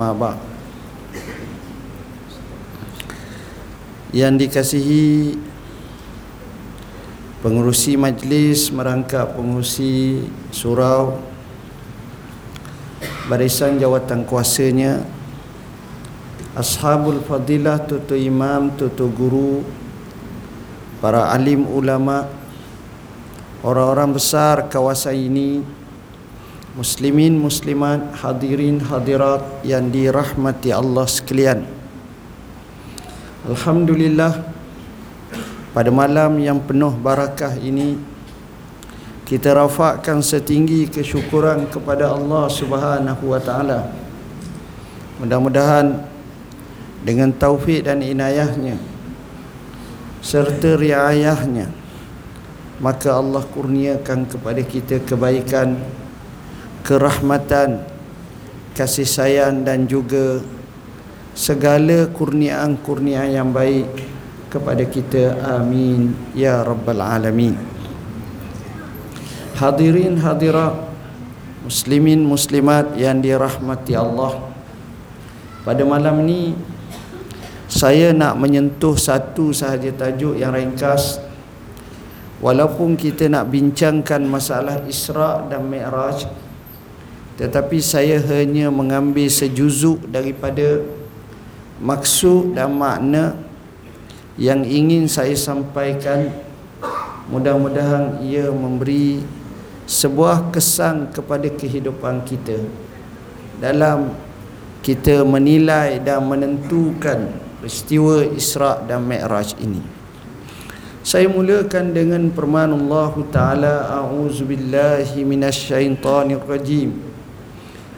Mabak Yang dikasihi Pengurusi majlis merangkap pengurusi surau Barisan jawatan kuasanya Ashabul fadilah tutu imam tutu guru Para alim ulama Orang-orang besar kawasan ini Muslimin muslimat hadirin hadirat yang dirahmati Allah sekalian. Alhamdulillah pada malam yang penuh barakah ini kita rafakkan setinggi kesyukuran kepada Allah Subhanahu wa taala. Mudah-mudahan dengan taufik dan inayahnya serta riayahnya maka Allah kurniakan kepada kita kebaikan kerahmatan kasih sayang dan juga segala kurniaan-kurniaan yang baik kepada kita. Amin. Ya rabbal alamin. Hadirin hadirat muslimin muslimat yang dirahmati Allah. Pada malam ni saya nak menyentuh satu sahaja tajuk yang ringkas. Walaupun kita nak bincangkan masalah Isra dan Mi'raj tetapi saya hanya mengambil sejuzuk daripada maksud dan makna yang ingin saya sampaikan. Mudah-mudahan ia memberi sebuah kesan kepada kehidupan kita dalam kita menilai dan menentukan peristiwa Isra' dan Mi'raj ini. Saya mulakan dengan firman Allah Ta'ala A'udzubillahi minasyaitanirrajim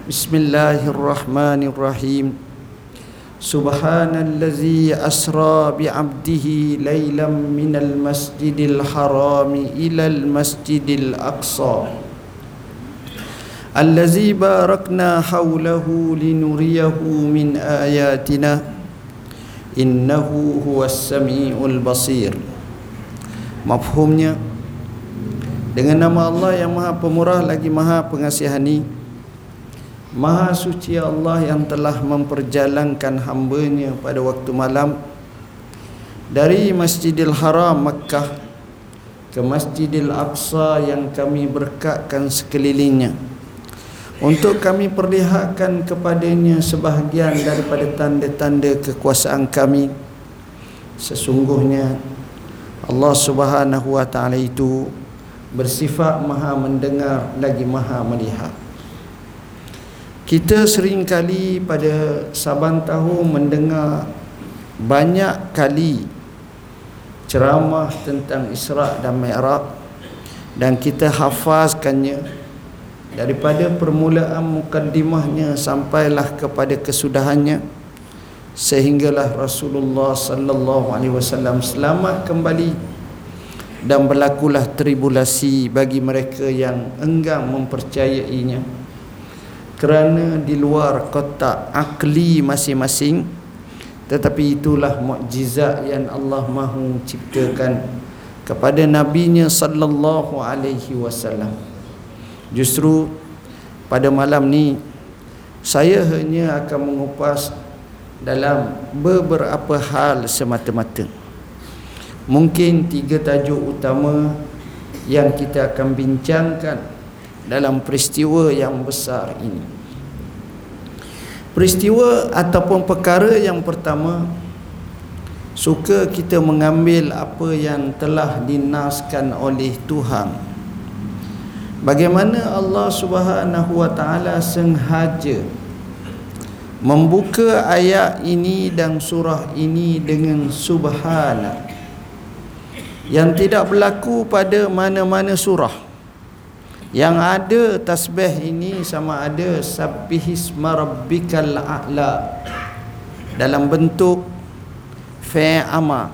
بسم الله الرحمن الرحيم سبحان الذي أسرى بعبده ليلا من المسجد الحرام إلى المسجد الأقصى الذي باركنا حوله لنريه من آياتنا إنه هو السميع البصير مفهومnya dengan nama Allah yang Maha Pemurah lagi Maha Pengasihani Maha suci Allah yang telah memperjalankan hambanya pada waktu malam. Dari Masjidil Haram Makkah ke Masjidil Aqsa yang kami berkatkan sekelilingnya. Untuk kami perlihatkan kepadanya sebahagian daripada tanda-tanda kekuasaan kami. Sesungguhnya Allah Subhanahu wa taala itu bersifat maha mendengar lagi maha melihat kita sering kali pada saban tahun mendengar banyak kali ceramah tentang Isra' dan Mi'raj dan kita hafazkannya daripada permulaan mukaddimahnya sampailah kepada kesudahannya. Sehinggalah Rasulullah sallallahu alaihi wasallam selamat kembali dan berlakulah tribulasi bagi mereka yang enggan mempercayainya kerana di luar kotak akli masing-masing tetapi itulah mukjizat yang Allah mahu ciptakan kepada nabinya sallallahu alaihi wasallam. Justru pada malam ni saya hanya akan mengupas dalam beberapa hal semata-mata. Mungkin tiga tajuk utama yang kita akan bincangkan dalam peristiwa yang besar ini. Peristiwa ataupun perkara yang pertama suka kita mengambil apa yang telah dinaskan oleh Tuhan. Bagaimana Allah Subhanahu wa taala sengaja membuka ayat ini dan surah ini dengan subhana. Yang tidak berlaku pada mana-mana surah yang ada tasbih ini sama ada sabbihisma rabbikal a'la. Dalam bentuk fa amar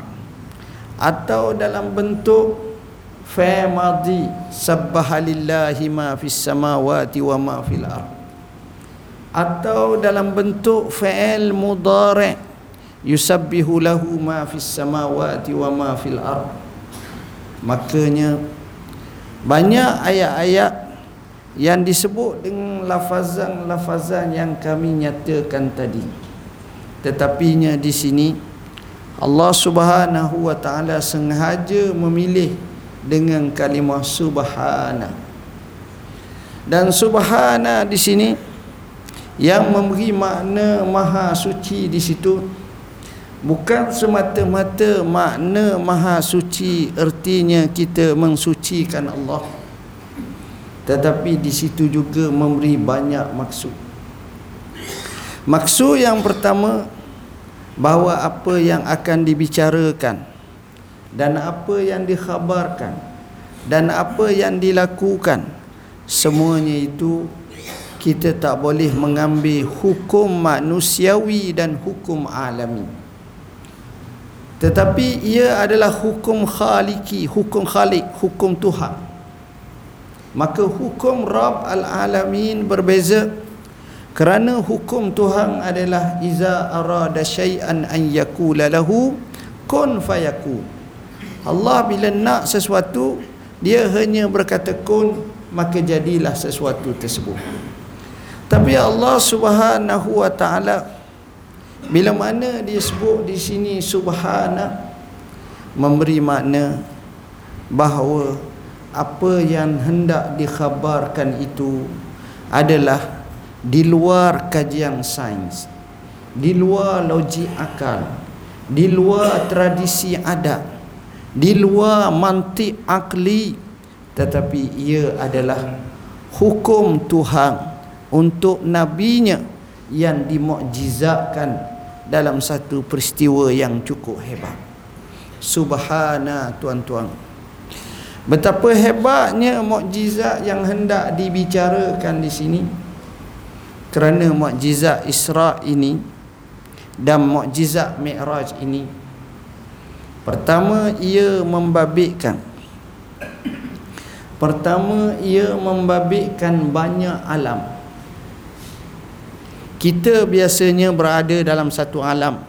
atau dalam bentuk fa madhi sabbahalillahi ma fis samawati wa ma fil ard. Atau dalam bentuk fa'il mudhari. Yusabbihu lahu ma fis samawati wa ma fil ard. Makanya banyak ayat-ayat yang disebut dengan lafazan-lafazan yang kami nyatakan tadi. Tetapinya di sini Allah Subhanahu wa taala sengaja memilih dengan kalimah subhana. Dan subhana di sini yang memberi makna maha suci di situ bukan semata-mata makna maha suci ertinya kita mensucikan Allah. Tetapi di situ juga memberi banyak maksud. Maksud yang pertama bahawa apa yang akan dibicarakan dan apa yang dikhabarkan dan apa yang dilakukan semuanya itu kita tak boleh mengambil hukum manusiawi dan hukum alami tetapi ia adalah hukum khaliki hukum khalik hukum Tuhan. Maka hukum Rabb al-alamin berbeza kerana hukum Tuhan adalah iza arada syai'an an yakula lahu kun fayakun. Allah bila nak sesuatu dia hanya berkata kun maka jadilah sesuatu tersebut. Tapi Allah Subhanahu wa taala bila mana dia sebut di sini subhana memberi makna bahawa apa yang hendak dikhabarkan itu adalah di luar kajian sains di luar logik akal di luar tradisi adat di luar mantik akli tetapi ia adalah hukum Tuhan untuk nabinya yang dimukjizatkan dalam satu peristiwa yang cukup hebat. Subhana tuan-tuan. Betapa hebatnya mukjizat yang hendak dibicarakan di sini. Kerana mukjizat Isra ini dan mukjizat Mi'raj ini. Pertama ia membabitkan. Pertama ia membabitkan banyak alam kita biasanya berada dalam satu alam.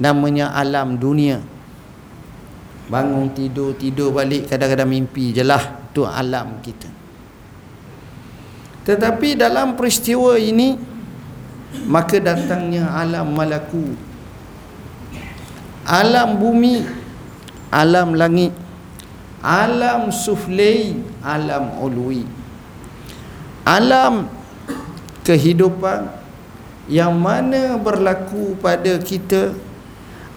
Namanya alam dunia. Bangun tidur tidur balik kadang-kadang mimpi je lah. Tu alam kita. Tetapi dalam peristiwa ini maka datangnya alam malaku. Alam bumi alam langit. Alam suflei alam ulwi alam kehidupan yang mana berlaku pada kita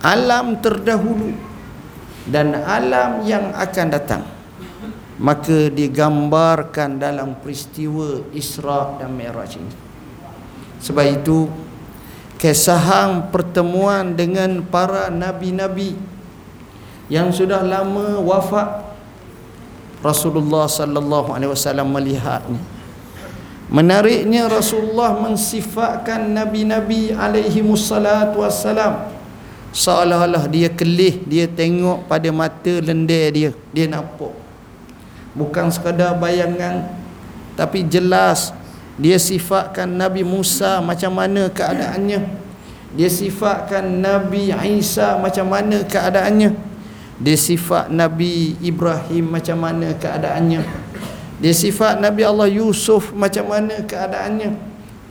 alam terdahulu dan alam yang akan datang. Maka digambarkan dalam peristiwa Isra dan Mi'raj ini. Sebab itu kesahan pertemuan dengan para nabi-nabi yang sudah lama wafat Rasulullah sallallahu alaihi wasallam melihatnya menariknya Rasulullah mensifatkan nabi-nabi alaihi wassalatu wassalam. Seolah-olah dia kelih dia tengok pada mata lendir dia dia nampak. Bukan sekadar bayangan tapi jelas dia sifatkan Nabi Musa macam mana keadaannya. Dia sifatkan Nabi Isa macam mana keadaannya. Dia sifat Nabi Ibrahim macam mana keadaannya dia sifat Nabi Allah Yusuf macam mana keadaannya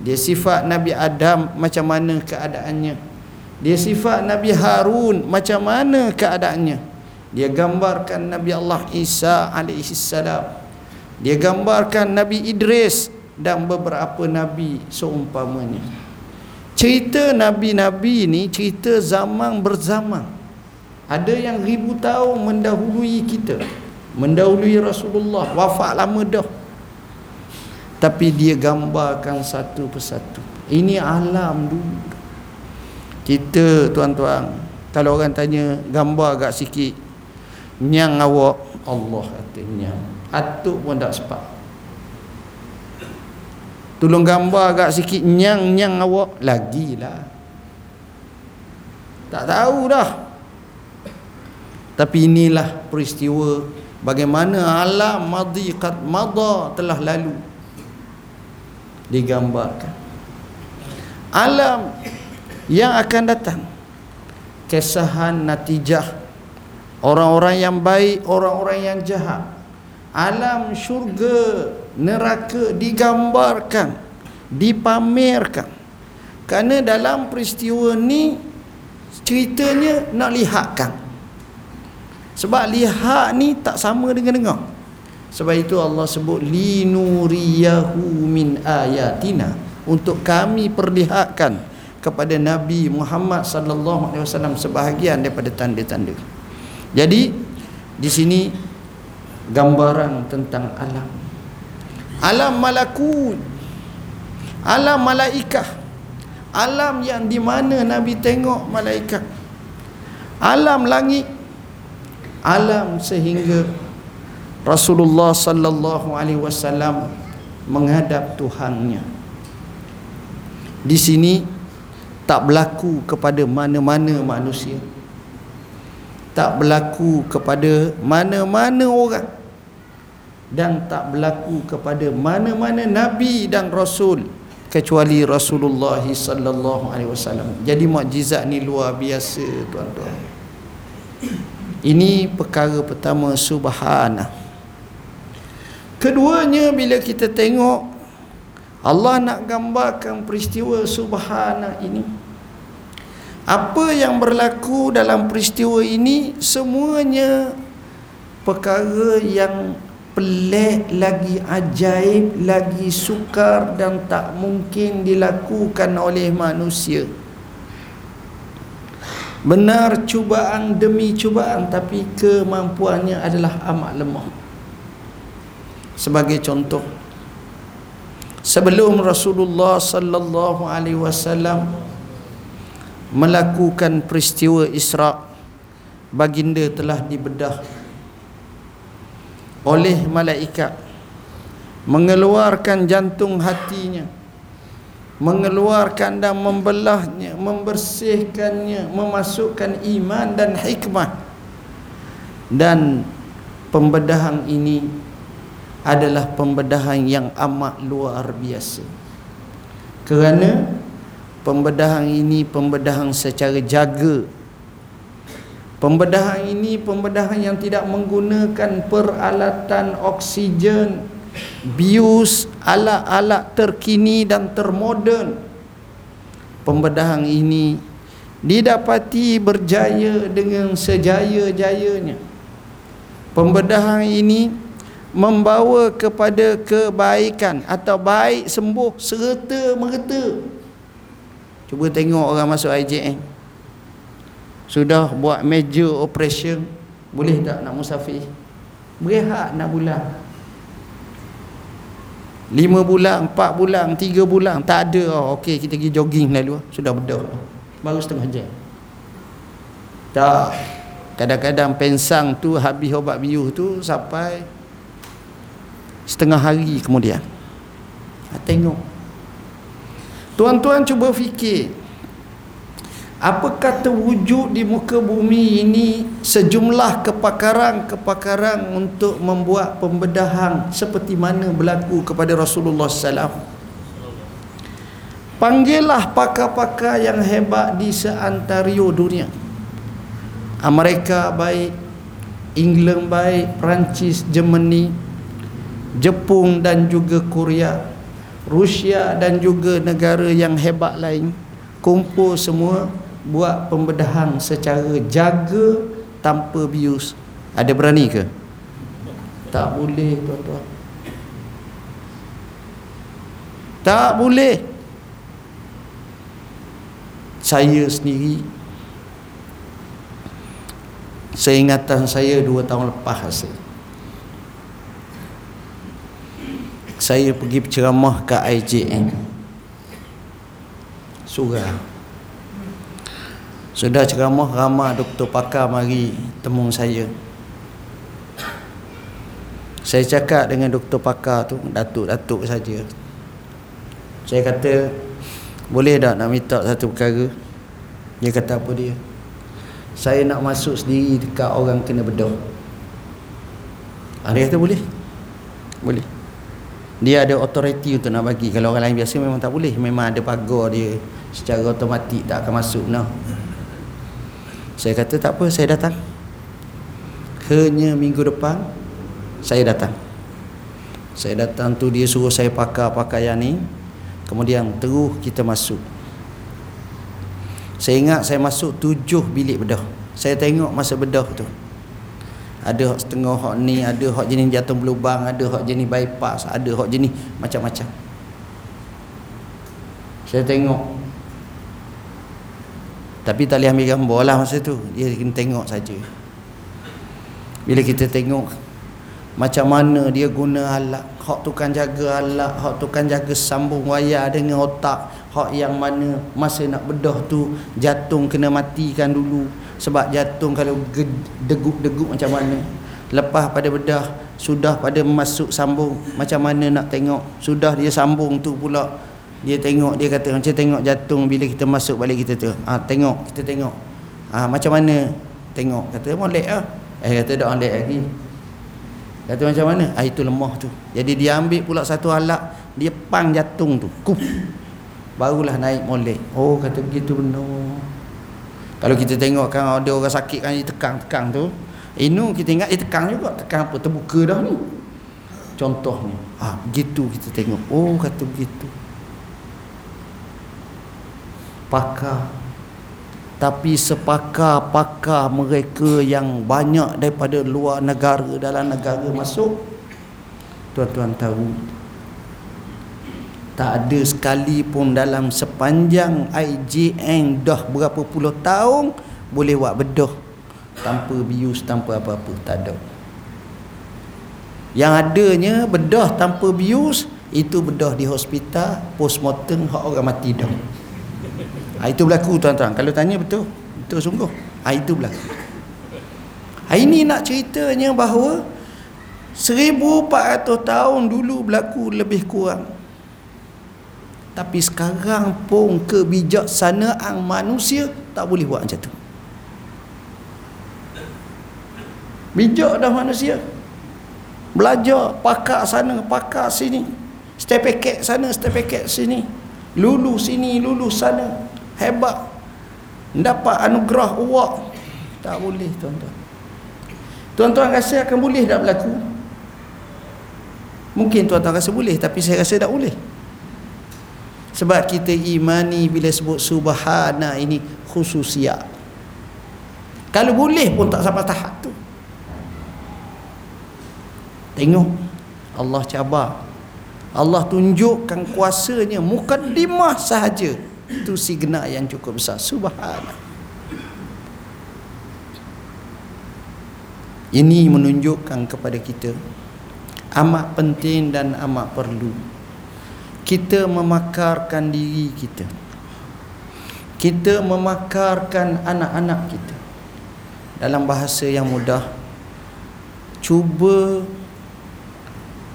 dia sifat Nabi Adam macam mana keadaannya dia sifat Nabi Harun macam mana keadaannya? Dia gambarkan Nabi Allah Isa alaihi salam. Dia gambarkan Nabi Idris dan beberapa nabi seumpamanya. Cerita nabi-nabi ini cerita zaman berzaman. Ada yang ribu tahun mendahului kita. Mendahului Rasulullah. Wafat lama dah. Tapi dia gambarkan satu persatu. Ini alam dulu. Kita tuan-tuan kalau orang tanya gambar agak sikit. Nyang awak. Allah katanya atuk pun tak sepak. Tolong gambar agak sikit nyang nyang awak. Lagilah. Tak tahu dah. Tapi inilah peristiwa bagaimana alam madhi qad madha telah lalu digambarkan. Alam yang akan datang. Kesahan natijah. Orang-orang yang baik orang-orang yang jahat. Alam syurga neraka digambarkan dipamerkan. Kerana dalam peristiwa ni ceritanya nak lihatkan sebab lihat ni tak sama dengan dengar sebab itu Allah sebut linuriyahu min ayatina untuk kami perlihatkan kepada Nabi Muhammad sallallahu alaihi wasallam sebahagian daripada tanda-tanda. Jadi di sini gambaran tentang alam. Alam malakut. Alam malaikat. Alam yang di mana Nabi tengok malaikat. Alam langit. Alam sehingga Rasulullah sallallahu alaihi wasallam menghadap Tuhannya. Di sini tak berlaku kepada mana-mana manusia tak berlaku kepada mana-mana orang dan tak berlaku kepada mana-mana nabi dan rasul kecuali Rasulullah sallallahu alaihi wasallam. Jadi mukjizat ni luar biasa tuan-tuan. Ini perkara pertama subhanah. Keduanya bila kita tengok Allah nak gambarkan peristiwa subhanah ini apa yang berlaku dalam peristiwa ini semuanya perkara yang pelik lagi ajaib lagi sukar dan tak mungkin dilakukan oleh manusia benar cubaan demi cubaan tapi kemampuannya adalah amat lemah. Sebagai contoh sebelum Rasulullah sallallahu alaihi wasallam melakukan peristiwa Isra baginda telah dibedah oleh malaikat mengeluarkan jantung hatinya mengeluarkan dan membelahnya membersihkannya memasukkan iman dan hikmah. Dan pembedahan ini adalah pembedahan yang amat luar biasa. Kerana pembedahan ini pembedahan secara jaga. Pembedahan ini pembedahan yang tidak menggunakan peralatan oksigen bius alat-alat terkini dan termoden. Pembedahan ini didapati berjaya dengan sejaya-jayanya. Pembedahan ini membawa kepada kebaikan atau baik sembuh serta merta. Cuba tengok orang masuk IJN Sudah buat major operation. Boleh tak nak musafir? Berehat nak bulan Lima bulan, empat bulan, tiga bulan Tak ada. Oh, Okey kita pergi jogging lalu Sudah bedah Baru setengah jam. Tak. Kadang-kadang pensang tu Habis obat biuh tu Sampai Setengah hari kemudian. Tengok. Tuan-tuan cuba fikir Apakah terwujud di muka bumi ini sejumlah kepakaran-kepakaran untuk membuat pembedahan seperti mana berlaku kepada Rasulullah SAW. Panggillah pakar-pakar yang hebat di seantario dunia. Amerika baik, England baik, Perancis, Germany, Jepun dan juga Korea Rusia dan juga negara yang hebat lain kumpul semua buat pembedahan secara jaga tanpa bius. Ada berani ke? Tak boleh tuan-tuan. Tak boleh. Saya sendiri seingatan saya dua tahun lepas hasil saya pergi berceramah ke IJN surah sudah ceramah ramah doktor pakar mari temu saya. Saya cakap dengan doktor pakar tu datuk-datuk saja. Saya kata boleh tak nak minta satu perkara? Dia kata apa dia? Saya nak masuk sendiri dekat orang kena bedah dia kata boleh? Boleh. Dia ada authority untuk nak bagi. Kalau orang lain biasa memang tak boleh. Memang ada pagar dia secara automatik tak akan masuk no. Saya kata tak apa saya datang. Hanya minggu depan saya datang. Saya datang tu dia suruh saya pakai pakaian ni. Kemudian terus kita masuk. Saya ingat saya masuk tujuh bilik bedah. Saya tengok masa bedah tu. Ada hak setengah hak ni ada hak jenis jatuh berlubang ada hak jenis bypass ada hak jenis macam-macam. Saya tengok tapi tak boleh ambil gambar lah masa tu. Dia kena tengok saja. Bila kita tengok macam mana dia guna alat hak tukang jaga alat hak tukang jaga sambung wayar dengan otak hak yang mana masa nak bedah tu jatuh kena matikan dulu. Sebab jatuh kalau deguk-deguk macam mana? Lepas pada bedah sudah pada masuk sambung macam mana nak tengok? Sudah dia sambung tu pula dia tengok dia kata macam tengok jatuh bila kita masuk balik kita tu ha, tengok kita tengok ha, macam mana tengok kata molek lah eh kata dah molek lagi Kata macam mana? Ah itu lemah tu. Jadi dia ambil pula satu alat, dia pang jatung tu. Kuf. Barulah naik molek. Oh kata begitu benar. Kalau kita tengok kan ada orang sakit kan dia tekan-tekan tu. Inu kita ingat dia tekan juga. Tekan apa? Terbuka dah ni. Contohnya. Ah begitu kita tengok. Oh kata begitu. Pakar tapi sepakar-pakar mereka yang banyak daripada luar negara dalam negara masuk tuan-tuan tahu tak ada sekali pun dalam sepanjang IJN dah berapa puluh tahun boleh buat bedah tanpa bius tanpa apa-apa tak ada. Yang adanya bedah tanpa bius itu bedah di hospital postmortem hak orang mati dah ha, itu berlaku tuan-tuan. Kalau tanya betul betul sungguh. Ha, itu berlaku. Hari ini nak ceritanya bahawa 1400 tahun dulu berlaku lebih kurang. Tapi sekarang pun kebijaksanaan manusia tak boleh buat macam tu. Bijak dah manusia. Belajar pakar sana pakar sini. Step paket sana step paket sini. Lulu sini lulu sana hebat. Dapat anugerah awak. Tak boleh tuan-tuan. Tuan-tuan rasa akan boleh tak berlaku? Mungkin tuan-tuan rasa boleh tapi saya rasa tak boleh. Sebab kita imani bila sebut subhana ini khususiat. Kalau boleh pun tak sampai tahap tu. Tengok Allah cabar. Allah tunjukkan kuasanya mukaddimah sahaja itu signal yang cukup besar. Subhanallah. Ini menunjukkan kepada kita amat penting dan amat perlu kita memakarkan diri kita. Kita memakarkan anak-anak kita. Dalam bahasa yang mudah cuba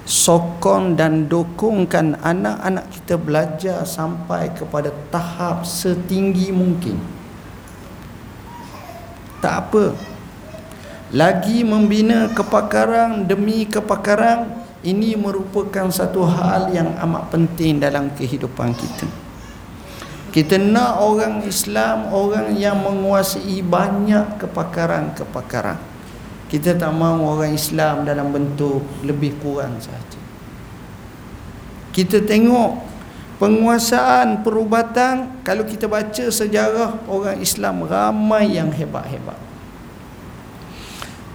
sokong dan dukungkan anak-anak kita belajar sampai kepada tahap setinggi mungkin. Tak apa. Lagi membina kepakaran demi kepakaran ini merupakan satu hal yang amat penting dalam kehidupan kita. Kita nak orang Islam orang yang menguasai banyak kepakaran-kepakaran kita tak mahu orang Islam dalam bentuk lebih kurang saja. Kita tengok penguasaan perubatan kalau kita baca sejarah orang Islam ramai yang hebat-hebat.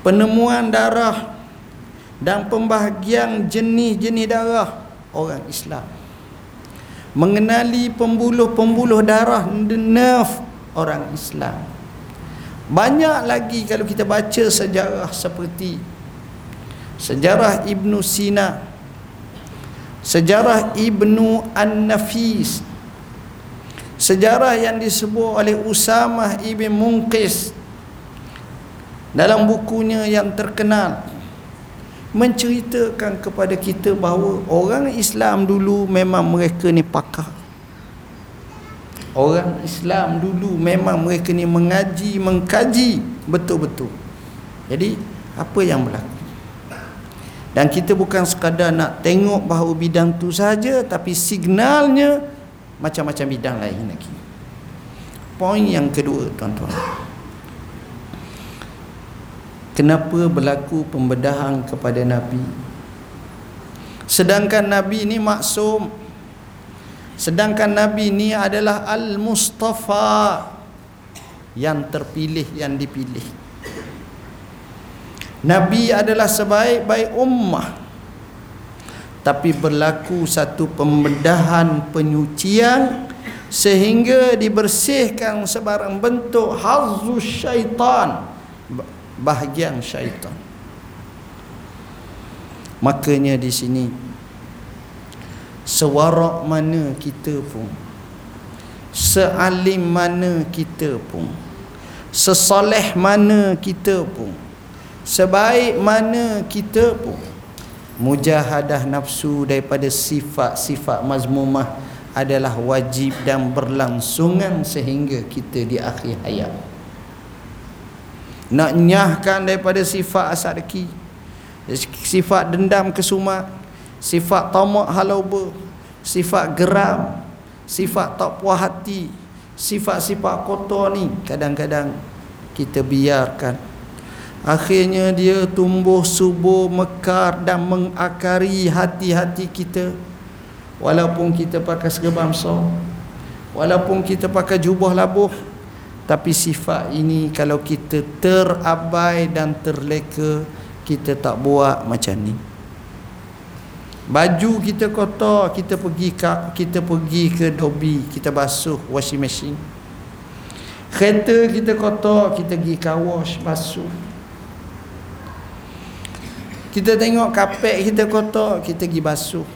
Penemuan darah dan pembahagian jenis-jenis darah orang Islam. Mengenali pembuluh-pembuluh darah nerve orang Islam banyak lagi kalau kita baca sejarah seperti sejarah Ibnu Sina sejarah Ibnu An-Nafis sejarah yang disebut oleh Usamah Ibn Munqis dalam bukunya yang terkenal menceritakan kepada kita bahawa orang Islam dulu memang mereka ni pakar orang Islam dulu memang mereka ni mengaji, mengkaji betul-betul. Jadi apa yang berlaku? Dan kita bukan sekadar nak tengok bahawa bidang tu saja tapi signalnya macam-macam bidang lain lagi. Poin yang kedua tuan-tuan. Kenapa berlaku pembedahan kepada Nabi? sedangkan nabi ini maksum sedangkan nabi ini adalah al-mustafa yang terpilih yang dipilih. Nabi adalah sebaik-baik ummah. Tapi berlaku satu pembedahan penyucian sehingga dibersihkan sebarang bentuk hazus syaitan bahagian syaitan. Makanya di sini sewarak mana kita pun. Sealim mana kita pun. Sesoleh mana kita pun. Sebaik mana kita pun. Mujahadah nafsu daripada sifat-sifat mazmumah adalah wajib dan berlangsungan sehingga kita di akhir hayat. Nak nyahkan daripada sifat asarki sifat dendam kesumat sifat tamak halauba sifat geram sifat tak puas hati sifat-sifat kotor ni kadang-kadang kita biarkan. Akhirnya dia tumbuh subur mekar dan mengakari hati-hati kita. Walaupun kita pakai serban besar walaupun kita pakai jubah labuh tapi sifat ini kalau kita terabai dan terleka kita tak buat macam ni baju kita kotor kita pergi kita pergi ke dobi kita basuh washing machine. Kereta kita kotor kita pergi car wash basuh. Kita tengok kapek kita kotor kita pergi basuh.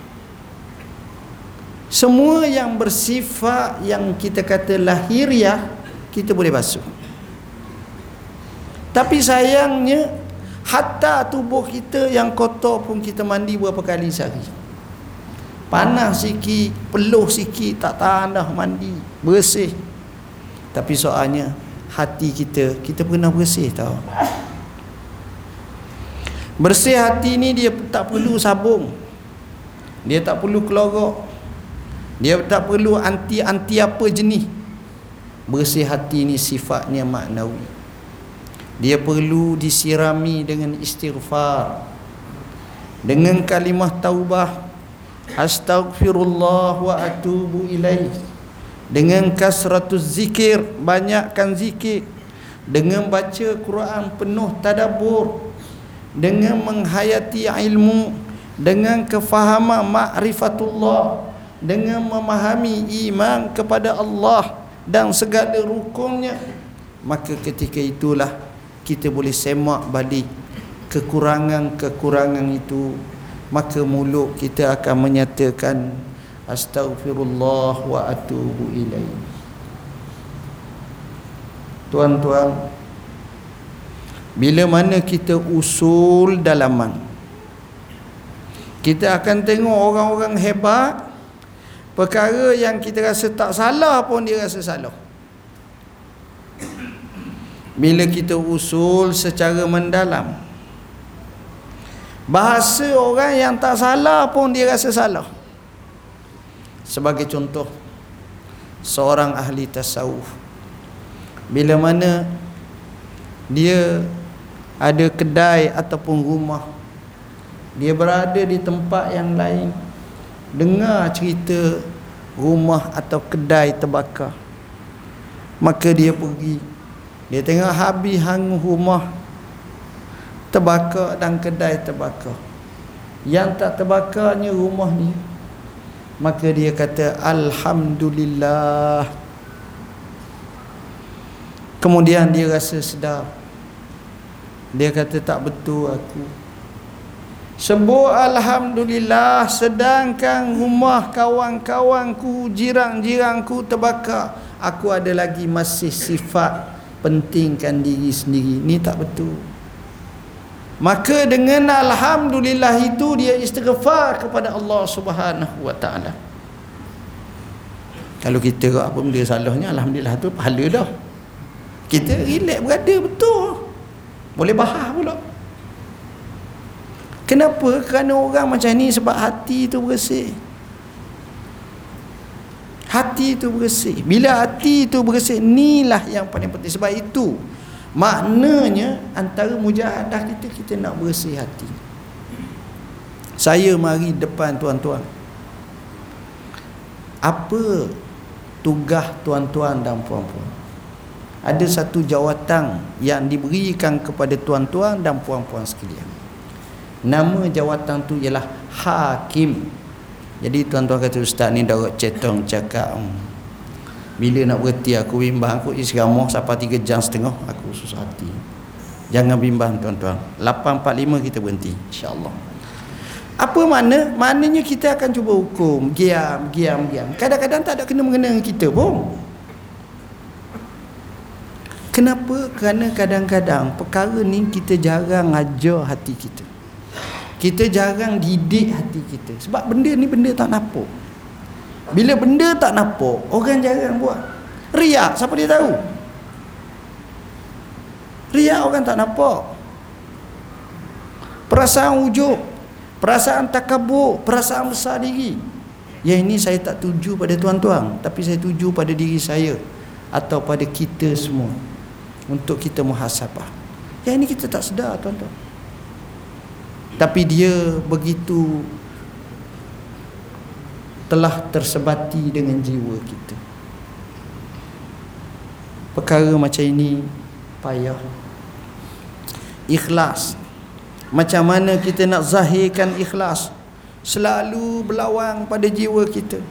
Semua yang bersifat yang kita kata lahiriah kita boleh basuh. Tapi sayangnya hatta tubuh kita yang kotor pun kita mandi berapa kali sehari. Panas sikit peluh sikit tak tahan dah mandi bersih. Tapi soalnya hati kita kita pernah bersih tau. Bersih hati ni dia tak perlu sabung. Dia tak perlu kelorok. Dia tak perlu anti-anti apa jenis. Bersih hati ni sifatnya maknawi dia perlu disirami dengan istighfar. Dengan kalimah taubah astaghfirullah wa atubu ilaih. Dengan kasratuz zikir banyakkan zikir. Dengan baca Quran penuh tadabbur. Dengan menghayati ilmu. Dengan kefahaman makrifatullah dengan memahami iman kepada Allah dan segala rukunnya. Maka ketika itulah kita boleh semak balik kekurangan-kekurangan itu maka mulut kita akan menyatakan astaghfirullah wa atubu ilaih. Tuan-tuan bila mana kita usul dalaman kita akan tengok orang-orang hebat perkara yang kita rasa tak salah pun dia rasa salah bila kita usul secara mendalam. Bahasa orang yang tak salah pun dia rasa salah. Sebagai contoh seorang ahli tasawuf. Bila mana dia ada kedai ataupun rumah dia berada di tempat yang lain dengar cerita rumah atau kedai terbakar maka dia pergi dia tengok habis hang rumah. Terbakar dan kedai terbakar. Yang tak terbakarnya rumah ni maka dia kata alhamdulillah. Kemudian dia rasa sedar. Dia kata tak betul aku. Sebut Alhamdulillah. Sedangkan rumah kawan-kawanku, jirang-jirangku terbakar. Aku ada lagi masih sifat pentingkan diri sendiri. Ini tak betul. Maka dengan Alhamdulillah itu dia istighfar kepada Allah subhanahu wa ta'ala. Kalau kita apa benda salahnya Alhamdulillah tu pahala dah. Kita relax berada betul. Boleh bahas pula. Kenapa? Kerana orang macam ni sebab hati tu bersih. Hati tu bersih. Bila hati tu bersih, inilah yang paling penting. Sebab itu, maknanya antara mujahadah kita, kita nak bersih hati. saya mari depan tuan-tuan apa tugas tuan-tuan dan puan-puan ada satu jawatan yang diberikan kepada tuan-tuan dan puan-puan sekalian nama jawatan tu ialah hakim jadi tuan-tuan kata ustaz ni dah cetong cakap hmm, bila nak berhenti aku bimbang aku isramah sampai 3 jam setengah aku susah hati. Jangan bimbang tuan-tuan. 8.45 kita berhenti insyaAllah. Apa mana maknanya kita akan cuba hukum. Giam giam giam. Kadang-kadang tak ada kena mengena kita pun. Kenapa? Kerana kadang-kadang perkara ni kita jarang ajar hati kita kita jarang didik hati kita. Sebab benda ni benda tak nampak bila benda tak nampak orang jarang buat. Riak siapa dia tahu? Riak orang tak nampak perasaan wujud perasaan takabur perasaan besar diri. Yang ini saya tak tuju pada tuan-tuan tapi saya tuju pada diri saya atau pada kita semua. Untuk kita muhasabah. Yang ini kita tak sedar tuan-tuan tapi dia begitu telah tersebati dengan jiwa kita. Perkara macam ini payah. Ikhlas. Macam mana kita nak zahirkan ikhlas? Selalu berlawang pada jiwa kita.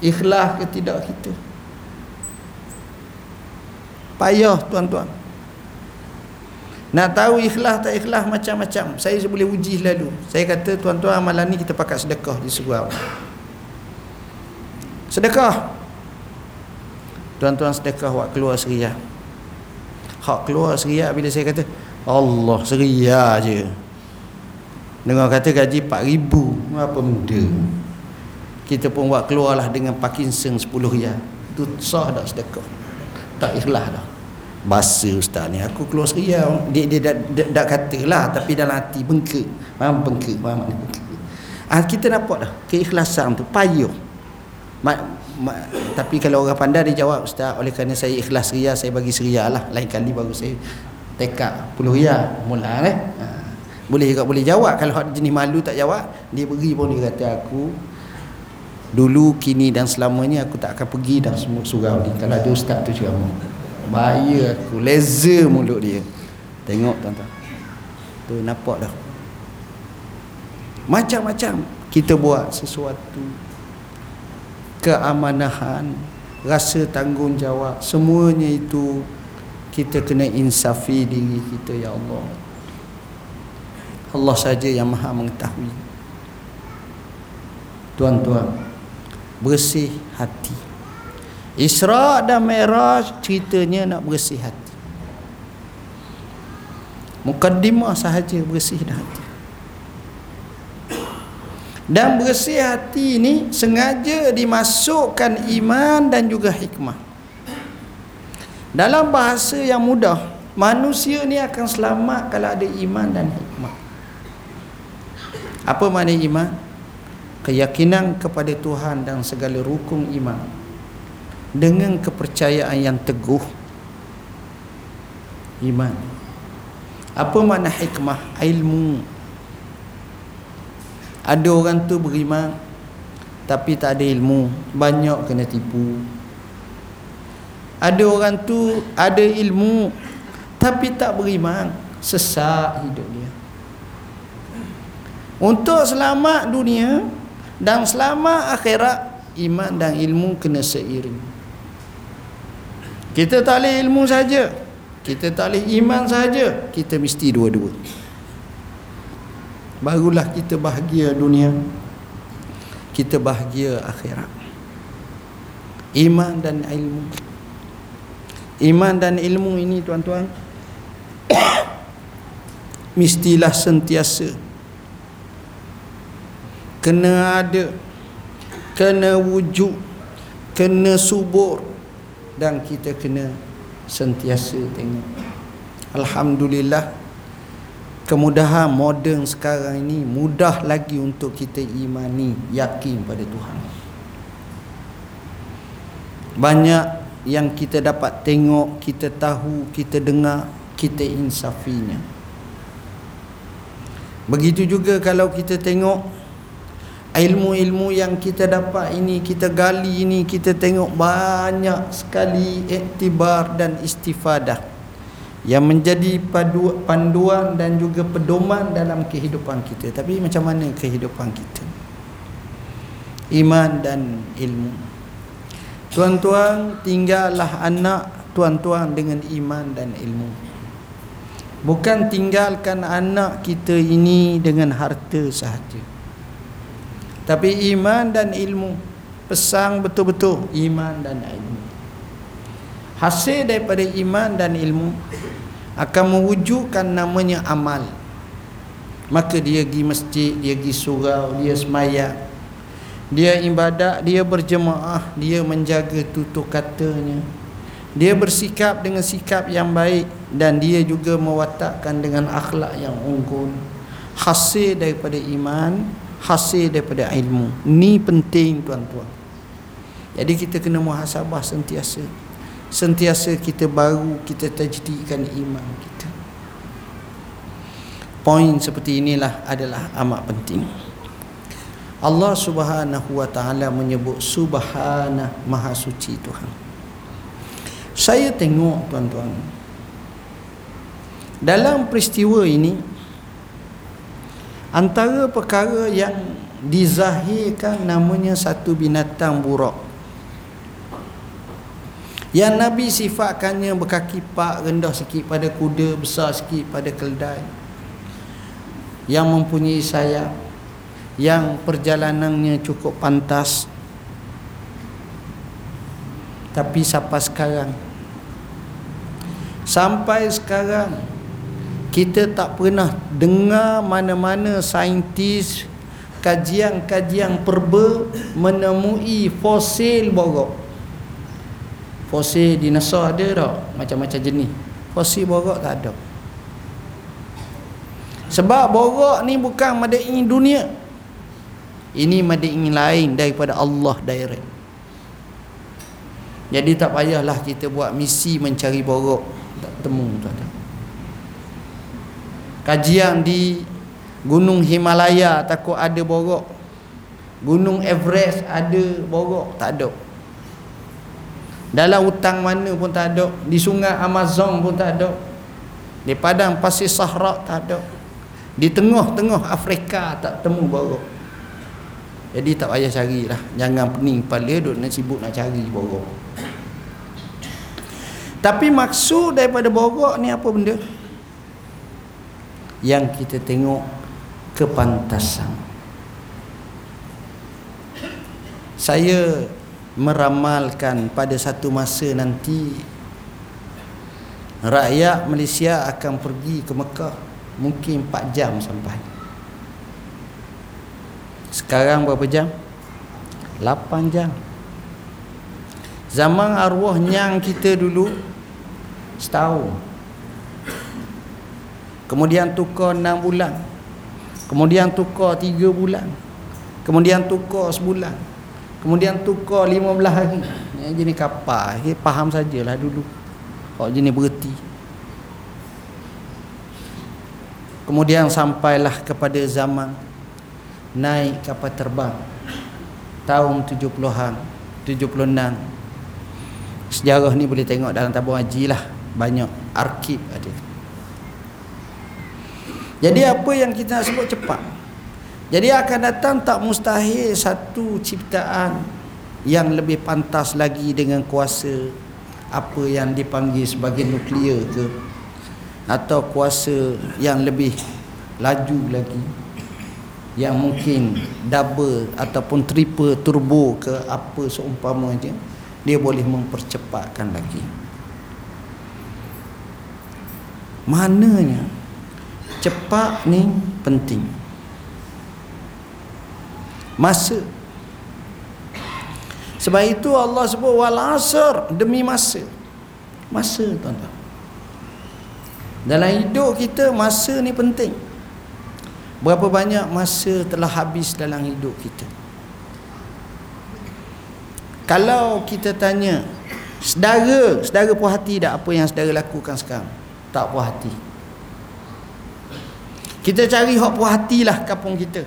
Ikhlas ke tidak kita? Payah tuan-tuan nak tahu ikhlas tak ikhlas macam-macam. Saya boleh uji lalu saya kata tuan-tuan malam ni kita pakai sedekah di surau sedekah. Tuan-tuan sedekah buat keluar seriah. Hak keluar seriah bila saya kata Allah seria je. Dengar kata gaji 4 ribu. Apa muda Kita pun buat keluarlah dengan Parkinson 10 riyal Itu sah tak sedekah? Tak ikhlas dah Bahasa ustaz ni Aku keluar seria Dia, dia dah, dah, dah kata lah Tapi dalam hati bengkak. Faham? Bengkak Faham makna bengkak? Ah, Kita nampak dah Keikhlasan tu Payuh. Ma, ma, Tapi kalau orang pandai dia jawab Ustaz oleh kerana saya ikhlas seria Saya bagi seria lah. Lain kali baru saya tekak puluh ya mula eh? Ha. boleh juga boleh jawab. Kalau jenis malu tak jawab dia pergi pun dia kata aku dulu kini dan selamanya aku tak akan pergi dah semua surau ni. Kalau ada ustaz tu ceramah bahaya aku. Laser mulut dia. Tengok tuan-tuan. Tu nampak dah. Macam-macam kita buat sesuatu. Keamanahan rasa tanggungjawab semuanya itu kita kena insafi diri kita ya Allah. Allah saja yang maha mengetahui. Tuan-tuan bersih hati Isra dan Mi'raj ceritanya nak bersih hati Mukaddimah sahaja bersih dah hati dan bersih hati ini sengaja dimasukkan iman dan juga hikmah dalam bahasa yang mudah, manusia ni akan selamat kalau ada iman dan hikmah. Apa makna iman? Keyakinan kepada Tuhan dan segala rukun iman dengan kepercayaan yang teguh. Iman. Apa makna hikmah? Ilmu. Ada orang tu beriman tapi tak ada ilmu, banyak kena tipu ada orang tu ada ilmu tapi tak beriman sesak hidup dia untuk selamat dunia dan selamat akhirat iman dan ilmu kena seiring kita tak boleh ilmu saja. Kita tak boleh iman saja kita mesti dua-dua. Barulah kita bahagia dunia. Kita bahagia akhirat. Iman dan ilmu. Iman dan ilmu ini tuan-tuan Mestilah sentiasa Kena ada Kena wujud Kena subur Dan kita kena Sentiasa tengok Alhamdulillah Kemudahan moden sekarang ini Mudah lagi untuk kita imani Yakin pada Tuhan Banyak yang kita dapat tengok, kita tahu, kita dengar, kita insafinya. begitu juga kalau kita tengok ilmu-ilmu yang kita dapat ini kita gali ini kita tengok banyak sekali iktibar dan istifadah yang menjadi padu, panduan dan juga pedoman dalam kehidupan kita. Tapi macam mana kehidupan kita? Iman dan ilmu. Tuan-tuan tinggallah anak tuan-tuan dengan iman dan ilmu. Bukan tinggalkan anak kita ini dengan harta sahaja tapi iman dan ilmu Pesang betul-betul iman dan ilmu. Hasil daripada iman dan ilmu Akan mewujudkan namanya amal. Maka dia pergi masjid Dia pergi surau Dia semayat Dia ibadat Dia berjemaah Dia menjaga tutup katanya. Dia bersikap dengan sikap yang baik Dan dia juga mewatakkan dengan akhlak yang unggul Hasil daripada iman hasil daripada ilmu. Ni penting tuan-tuan. Jadi kita kena muhasabah sentiasa. Sentiasa kita baru kita tajdidkan iman kita. Poin seperti inilah adalah amat penting. Allah Subhanahu wa taala menyebut subhana maha suci Tuhan. Saya tengok tuan-tuan dalam peristiwa ini antara perkara yang dizahirkan namanya satu binatang buruk. Yang Nabi sifatkannya berkaki pak rendah sikit pada kuda besar sikit pada keldai yang mempunyai sayap. Yang perjalanannya cukup pantas. Tapi sampai sekarang. Sampai sekarang kita tak pernah dengar mana-mana saintis kajian-kajian perba menemui fosil borok. Fosil dinosaur ada tak? Macam-macam jenis. Fosil borok tak ada. Sebab borok ni bukan madain dunia. Ini madain lain daripada Allah direct. Jadi tak payahlah kita buat misi mencari borok. Tak temu tuan-tuan kajian di Gunung Himalaya takut ada borok. Gunung Everest ada borok tak ada. Dalam hutang mana pun tak ada. Di sungai Amazon pun tak ada. Di padang pasir Sahara tak ada. Di tengah-tengah Afrika tak temu borok. Jadi tak payah carilah jangan pening kepala duk nak sibuk nak cari borok. Tapi maksud daripada borok ni apa benda yang kita tengok kepantasan. Saya meramalkan pada satu masa nanti rakyat Malaysia akan pergi ke Mekah mungkin 4 jam sampai. Sekarang berapa jam? 8 jam. Zaman arwah nyang kita dulu setahun kemudian tukar 6 bulan. Kemudian tukar 3 bulan. Kemudian tukar sebulan. Kemudian tukar 15 hari. Yang jenis kapal okay, faham sajalah dulu. Kalau jenis berhenti. Kemudian sampailah kepada zaman naik kapal terbang. Tahun 70-an 76 sejarah ni boleh tengok dalam tabung haji lah. Banyak arkib ada jadi apa yang kita nak sebut cepat. Jadi akan datang tak mustahil satu ciptaan yang lebih pantas lagi dengan kuasa apa yang dipanggil sebagai nuklear ke atau kuasa yang lebih laju lagi yang mungkin double ataupun triple turbo ke apa seumpamanya dia boleh mempercepatkan lagi mananya cepat ni penting. Masa. Sebab itu Allah sebut wal asr demi masa. Masa tuan-tuan. Dalam hidup kita masa ni penting. Berapa banyak masa telah habis dalam hidup kita? Kalau kita tanya saudara saudara puas hati tak? Apa yang saudara lakukan sekarang? Tak puas hati kita cari hak puas hatilah kampung kita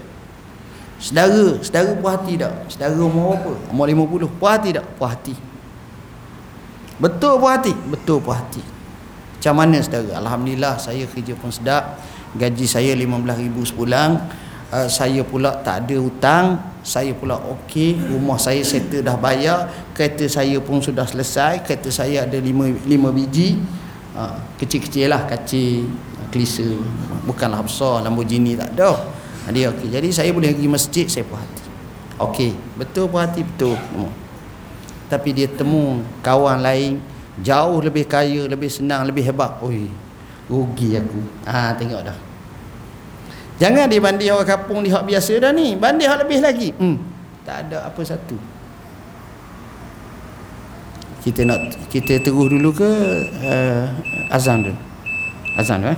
Saudara, saudara puas hati tak? Saudara umur apa? Umur 50. Puas hati tak? Puas hati. Betul puas hati? Betul puas hati. Macam mana saudara? Alhamdulillah saya kerja pun sedap. Gaji saya RM15,000 sebulan. Uh, saya pula tak ada hutang. Saya pula okey. Rumah saya settle dah bayar. Kereta saya pun sudah selesai. Kereta saya ada 5, 5 biji. Uh, kecil-kecil lah. Kacil. Klisa. Bukanlah besar. Lamborghini tak ada. Dia okey. Jadi saya boleh pergi masjid. Saya puas hati. Okey. Betul puas hati? Betul. Tapi dia temu kawan lain jauh lebih kaya, lebih senang, lebih hebat. Oi, rugi aku. Ha, tengok dah. Jangan dia banding orang kampung di hak biasa dah ni. Banding hak lebih lagi. Hmm. Tak ada apa satu. Kita nak kita terus dulu ke uh, azan dulu. Azan eh?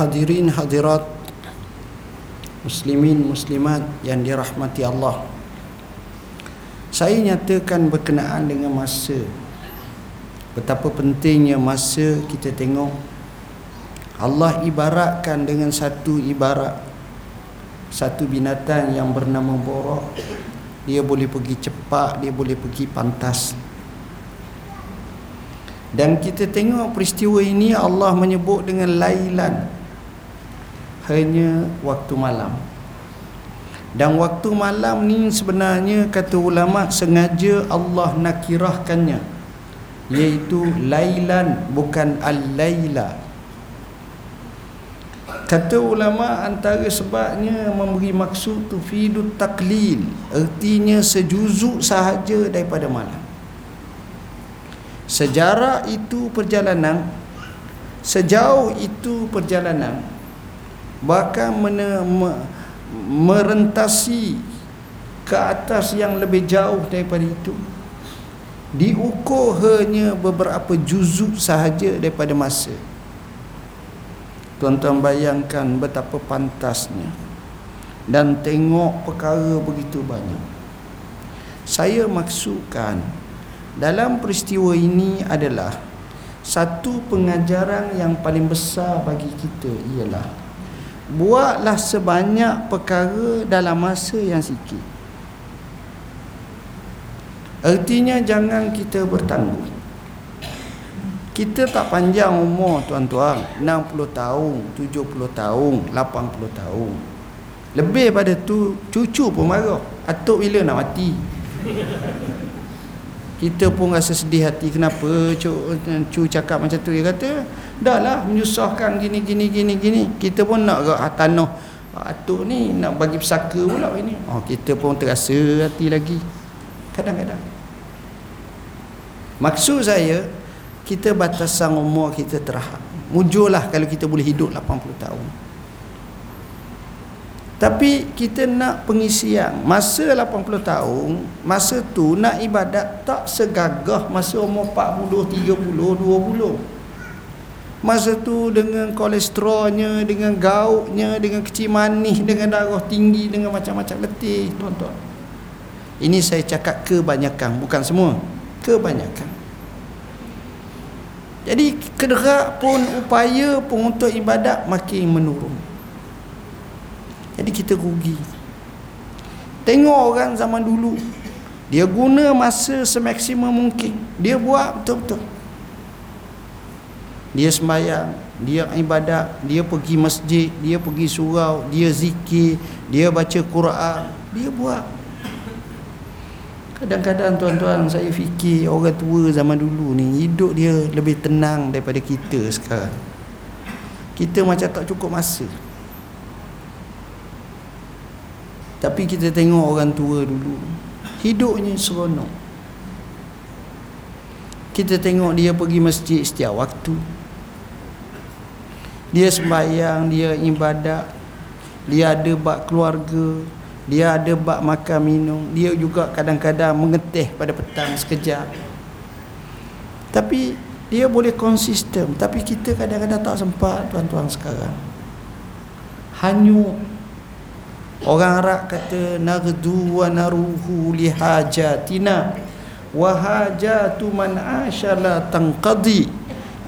Hadirin hadirat muslimin muslimat yang dirahmati Allah. Saya nyatakan berkenaan dengan masa. Betapa pentingnya masa kita tengok. Allah ibaratkan dengan satu ibarat. Satu binatang yang bernama borok. Dia boleh pergi cepat dia boleh pergi pantas. Dan kita tengok peristiwa ini Allah menyebut dengan lailan hanya waktu malam. Dan waktu malam ni sebenarnya kata ulama sengaja Allah nakirahkannya. Iaitu lailan bukan al-laila. Kata ulama antara sebabnya memberi maksud tu fidu taklil artinya sejuzuk sahaja daripada malam. Sejarah itu perjalanan. Sejauh itu perjalanan bahkan mene, me, merentasi ke atas yang lebih jauh daripada itu. Diukur hanya beberapa juzuk sahaja daripada masa. Tuan-tuan bayangkan betapa pantasnya. Dan tengok perkara begitu banyak. Saya maksudkan dalam peristiwa ini adalah satu pengajaran yang paling besar bagi kita ialah buatlah sebanyak perkara dalam masa yang sikit. Artinya jangan kita bertangguh kita tak panjang umur tuan-tuan. 60 tahun 70 tahun 80 tahun. Lebih pada tu cucu pun marah. Atuk bila nak mati? Kita pun rasa sedih hati. Kenapa? Cu, cu cakap macam tu dia kata dah lah menyusahkan gini gini gini gini. Kita pun nak ke tanah. Atuk ni nak bagi pesaka pula ini. Oh, kita pun terasa hati lagi. Kadang-kadang. Maksud saya kita batasan umur kita terhad mujurlah kalau kita boleh hidup 80 tahun. Tapi kita nak pengisian. Masa 80 tahun Masa tu nak ibadat Tak segagah masa umur 40, 30, 20 Masa tu dengan kolesterolnya Dengan gautnya Dengan kecil manis Dengan darah tinggi Dengan macam-macam letih Tuan-tuan. Ini saya cakap kebanyakan Bukan semua. Kebanyakan. Jadi kederak pun Upaya pun untuk ibadat Makin menurun. Jadi kita rugi. Tengok orang zaman dulu Dia guna masa semaksimum mungkin. Dia buat betul-betul Dia sembahyang Dia ibadat Dia pergi masjid Dia pergi surau Dia zikir Dia baca Quran Dia buat. Kadang-kadang tuan-tuan saya fikir Orang tua zaman dulu ni Hidup dia lebih tenang daripada kita sekarang. Kita macam tak cukup masa. Tapi kita tengok orang tua dulu Hidupnya seronok. Kita tengok dia pergi masjid setiap waktu Dia sembahyang, dia ibadat Dia ada bak keluarga Dia ada bak makan minum Dia juga kadang-kadang mengetih pada petang sekejap. Tapi dia boleh konsisten Tapi kita kadang-kadang tak sempat tuan-tuan sekarang. Hanyut. Orang Arab kata naghdu wa naruhu li hajatina wa hajatu man ashala tanqadi.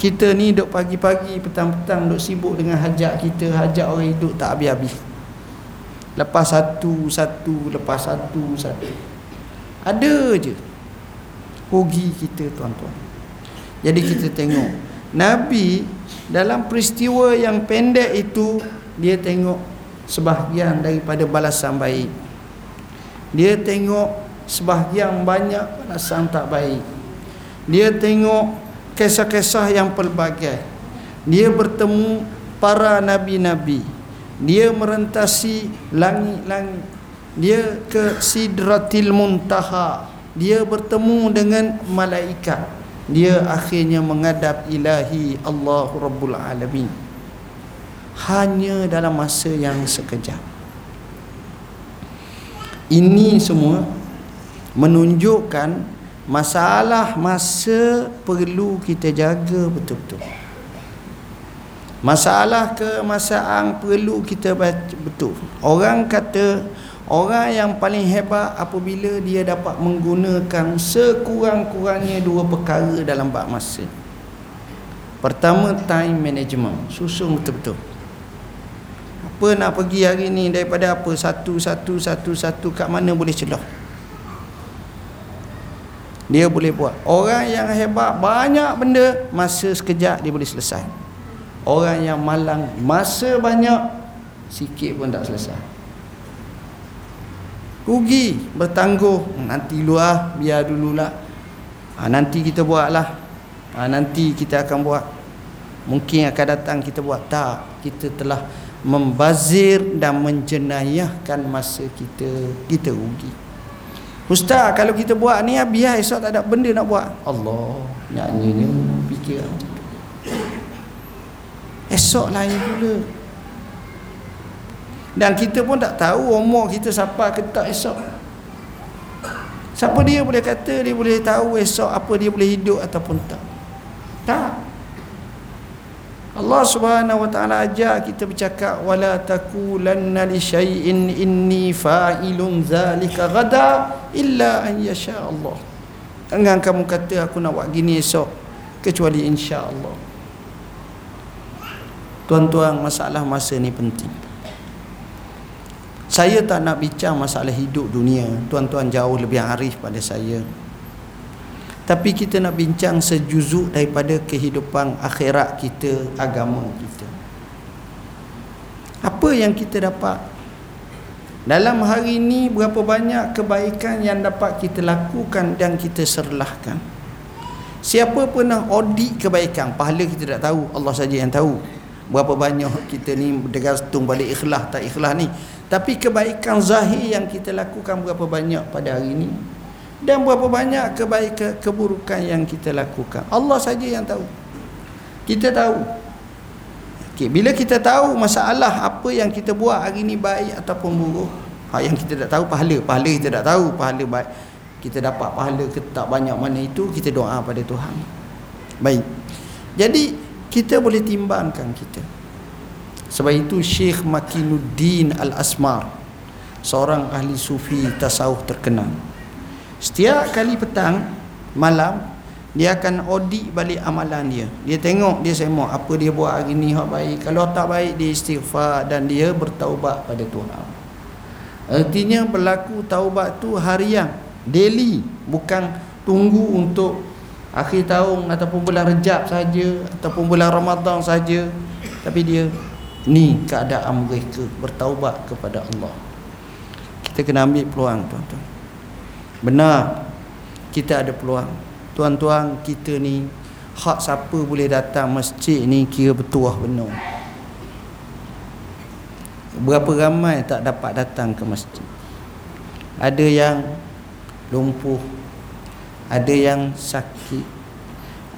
Kita ni duk pagi-pagi petang-petang duk sibuk dengan hajat kita, hajat orang hidup tak habis-habis. Lepas satu satu lepas satu satu. Ada je. Rugi kita tuan-tuan. Jadi kita tengok Nabi dalam peristiwa yang pendek itu dia tengok sebahagian daripada balasan baik dia tengok sebahagian banyak balasan tak baik dia tengok kisah-kisah yang pelbagai. Dia bertemu para nabi-nabi. Dia merentasi langit-langit. Dia ke sidratil muntaha. Dia bertemu dengan malaikat. Dia akhirnya menghadap ilahi Allah Rabbul Alamin. Hanya dalam masa yang sekejap. Ini semua menunjukkan masalah masa perlu kita jaga betul-betul. Masalah kemasaan perlu kita betul. Orang kata orang yang paling hebat apabila dia dapat menggunakan sekurang-kurangnya dua perkara dalam bab masa. Pertama time management. Susun betul-betul. Apa nak pergi hari ni daripada apa? Satu satu satu satu kat mana boleh celah dia boleh buat. Orang yang hebat banyak benda masa sekejap dia boleh selesai. Orang yang malang masa banyak sikit pun tak selesai. Rugi bertangguh. Nanti luar biar dululah ha, nanti kita buatlah ha, nanti kita akan buat. Mungkin akan datang kita buat. Tak kita telah membazir dan menjenayahkan masa kita. Kita rugi Ustaz kalau kita buat ni biar esok tak ada benda nak buat. Allah. Nyanyi ni fikir. Esok lain pula. Dan kita pun tak tahu umur kita siapa ke tak esok. Siapa dia boleh kata dia boleh tahu esok apa dia boleh hidup ataupun tak. Tak Allah Subhanahu wa taala ajar kita bercakap wala taqulanna li syai'in inni fa'ilun zalika ghada illa an yasha Allah. Jangan kamu kata aku nak buat gini esok kecuali insya-Allah. Tuan-tuan, masalah masa ni penting. Saya tak nak bincang masalah hidup dunia. Tuan-tuan jauh lebih arif pada saya. Tapi kita nak bincang sejuzuk daripada kehidupan akhirat kita, agama kita. Apa yang kita dapat? Dalam hari ini berapa banyak kebaikan yang dapat kita lakukan dan kita serlahkan. Siapa pernah audit kebaikan? Pahala kita tak tahu, Allah saja yang tahu. Berapa banyak kita ni bergantung balik ikhlas tak ikhlas ni. Tapi kebaikan zahir yang kita lakukan berapa banyak pada hari ini? Dan berapa banyak kebaikan keburukan yang kita lakukan. Allah saja yang tahu. Kita tahu. Okay, bila kita tahu masalah apa yang kita buat hari ini baik ataupun buruk ha, yang kita tak tahu pahala pahala kita tak tahu pahala baik kita dapat pahala ke tak banyak mana itu kita doa pada Tuhan. Baik. Jadi kita boleh timbangkan kita. Sebab itu Syekh Makinuddin Al-Asmar seorang ahli sufi tasawuf terkenal Setiap kali petang Malam Dia akan audit balik amalan dia. Dia tengok Dia semua Apa dia buat hari ni Hak baik. Kalau tak baik Dia istighfar Dan dia bertaubat pada Tuhan Artinya berlaku taubat tu harian Daily. Bukan tunggu untuk Akhir tahun Ataupun bulan rejab saja Ataupun bulan Ramadan saja. Tapi dia Ni keadaan mereka Bertaubat kepada Allah. Kita kena ambil peluang tuan-tuan Benar. Kita ada peluang. Tuan-tuan kita ni Hak siapa boleh datang masjid ni Kira bertuah benar. Berapa ramai tak dapat datang ke masjid? Ada yang Lumpuh Ada yang sakit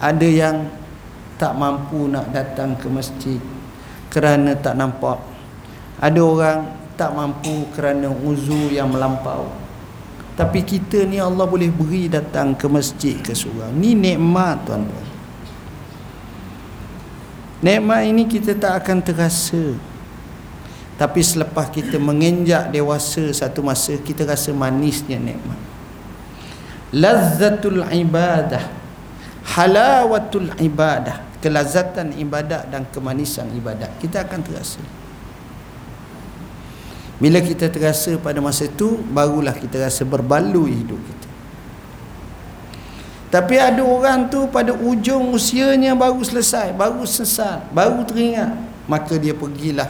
Ada yang Tak mampu nak datang ke masjid Kerana tak nampak Ada orang tak mampu kerana uzu yang melampau tapi kita ni Allah boleh beri datang ke masjid ke surau. Ni nikmat tuan-tuan. Nikmat ini kita tak akan terasa. Tapi selepas kita menginjak dewasa satu masa kita rasa manisnya nikmat. Lazzatul ibadah. Halawatul ibadah. Kelazatan ibadah dan kemanisan ibadah. Kita akan terasa. Bila kita terasa pada masa itu Barulah kita rasa berbaloi hidup kita. Tapi ada orang tu pada ujung usianya baru selesai Baru sesat Baru teringat. Maka dia pergilah.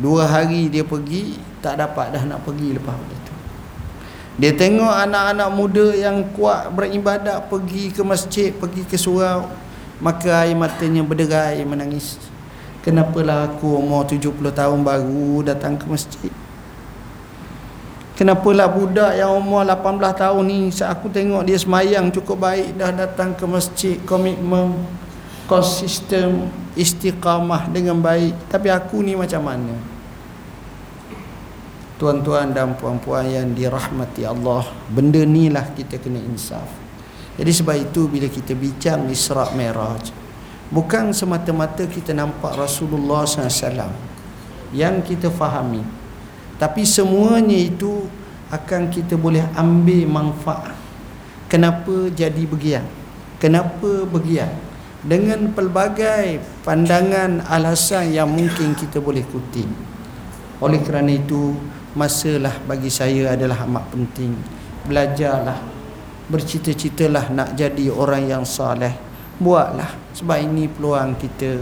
Dua hari dia pergi Tak dapat dah nak pergi lepas itu Dia tengok anak-anak muda yang kuat beribadat Pergi ke masjid, pergi ke surau. Maka air matanya berderai menangis Kenapalah aku umur 70 tahun baru datang ke masjid? Kenapalah budak yang umur 18 tahun ni Saat aku tengok dia semayang cukup baik Dah datang ke masjid Komitmen Konsisten Istiqamah dengan baik. Tapi aku ni macam mana? Tuan-tuan dan puan-puan yang dirahmati Allah Benda ni lah kita kena insaf. Jadi sebab itu bila kita bincang Isra' Meraj bukan semata-mata kita nampak Rasulullah SAW yang kita fahami. Tapi semuanya itu akan kita boleh ambil manfaat. Kenapa jadi begian? Kenapa begian? Dengan pelbagai pandangan alasan yang mungkin kita boleh kutip oleh kerana itu masalah bagi saya adalah amat penting. Belajarlah bercita-citalah nak jadi orang yang saleh buatlah sebab ini peluang kita.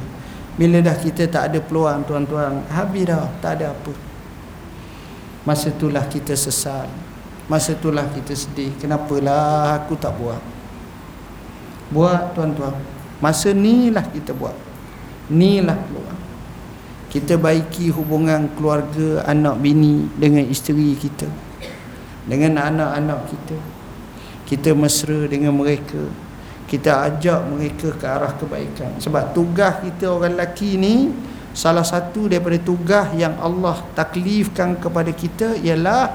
Bila dah kita tak ada peluang tuan-tuan habis dah tak ada apa. Masa itulah kita sesal. Masa itulah kita sedih. Kenapalah aku tak buat? Buat tuan-tuan. Masa ni lah kita buat. Ni lah peluang. Kita baiki hubungan keluarga anak bini dengan isteri kita dengan anak-anak kita. Kita mesra dengan mereka kita ajak mereka ke arah kebaikan. Sebab tugas kita orang lelaki ni salah satu daripada tugas yang Allah taklifkan kepada kita ialah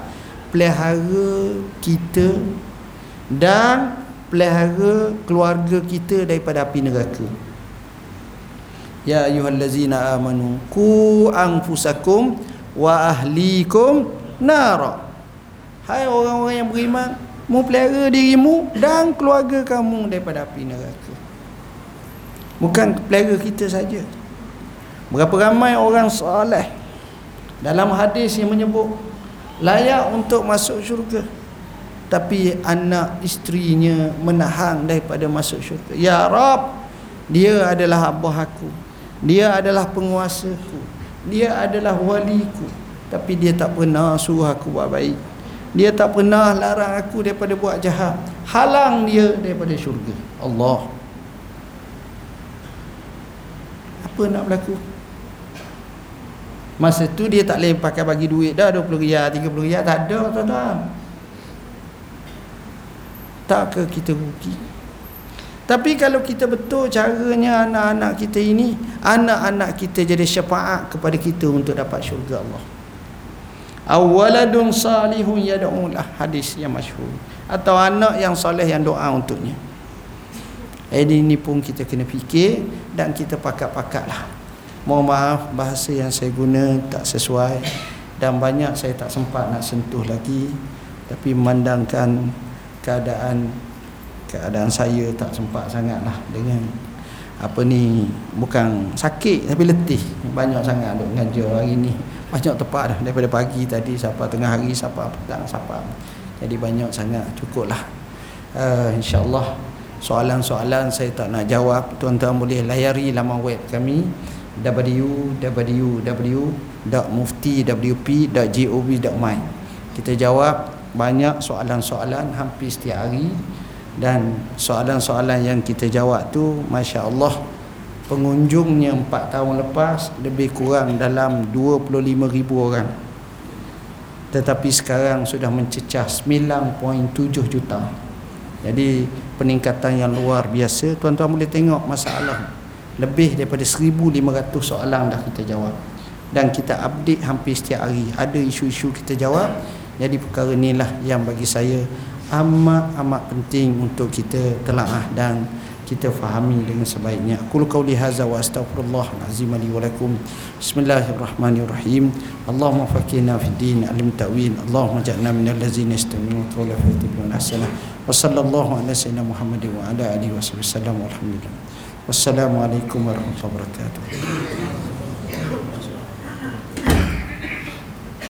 pelihara kita dan pelihara keluarga kita daripada api neraka. Ya ayyuhallazina amanu qu anfusakum wa ahlikum nara. Hai orang-orang yang beriman mu pelihara dirimu dan keluarga kamu daripada api neraka. Bukan pelihara kita saja. Berapa ramai orang soleh dalam hadis yang menyebut layak untuk masuk syurga tapi anak isterinya menahan daripada masuk syurga. Ya rab dia adalah abah aku. Dia adalah penguasaku dia adalah waliku. Tapi dia tak pernah suruh aku buat baik dia tak pernah larang aku daripada buat jahat. Halang dia daripada syurga. Allah. Apa nak berlaku? Masa tu dia tak boleh pakai bagi duit dah 20 riyal 30 riyal tak ada tuan-tuan. Tak ke kita rugi? Tapi kalau kita betul caranya anak-anak kita ini anak-anak kita jadi syafaat kepada kita untuk dapat syurga Allah awaladun salihun yad'ulah hadis yang masyhur. Atau anak yang soleh yang doa untuknya. Ini, ini pun kita kena fikir dan kita pakat-pakatlah mohon maaf bahasa yang saya guna tak sesuai dan banyak saya tak sempat nak sentuh lagi. Tapi memandangkan keadaan keadaan saya tak sempat sangatlah dengan apa ni. Bukan sakit tapi letih. Banyak sangat duk ngajar hari ni banyak tepat dah daripada pagi tadi sampai tengah hari sampai petang sampai. Jadi banyak sangat cukuplah. Uh, insyaallah soalan-soalan saya tak nak jawab. Tuan-tuan boleh layari laman web kami www.muftiwp.gov.my kita jawab banyak soalan-soalan hampir setiap hari. Dan soalan-soalan yang kita jawab tu masya-Allah pengunjungnya 4 tahun lepas lebih kurang dalam 25 ribu orang. Tetapi sekarang sudah mencecah 9.7 juta. Jadi peningkatan yang luar biasa. Tuan-tuan boleh tengok masalah. Lebih daripada 1500 soalan dah kita jawab. Dan kita update hampir setiap hari. Ada isu-isu kita jawab. Jadi perkara inilah yang bagi saya amat-amat penting untuk kita telaah dan kita fahami dengan sebaiknya. Qul qawli hadza wa astaghfirullah azim li wa lakum. Bismillahirrahmanirrahim. Allahumma faqihna fid din alim ta'wil. Allahumma ja'alna minal ladzina yastami'una qawla fayattabi'una ahsana. Wa sallallahu ala sayyidina Muhammadin wa ala alihi wa sallam. Walhamdulillah. Wassalamualaikum warahmatullahi wabarakatuh.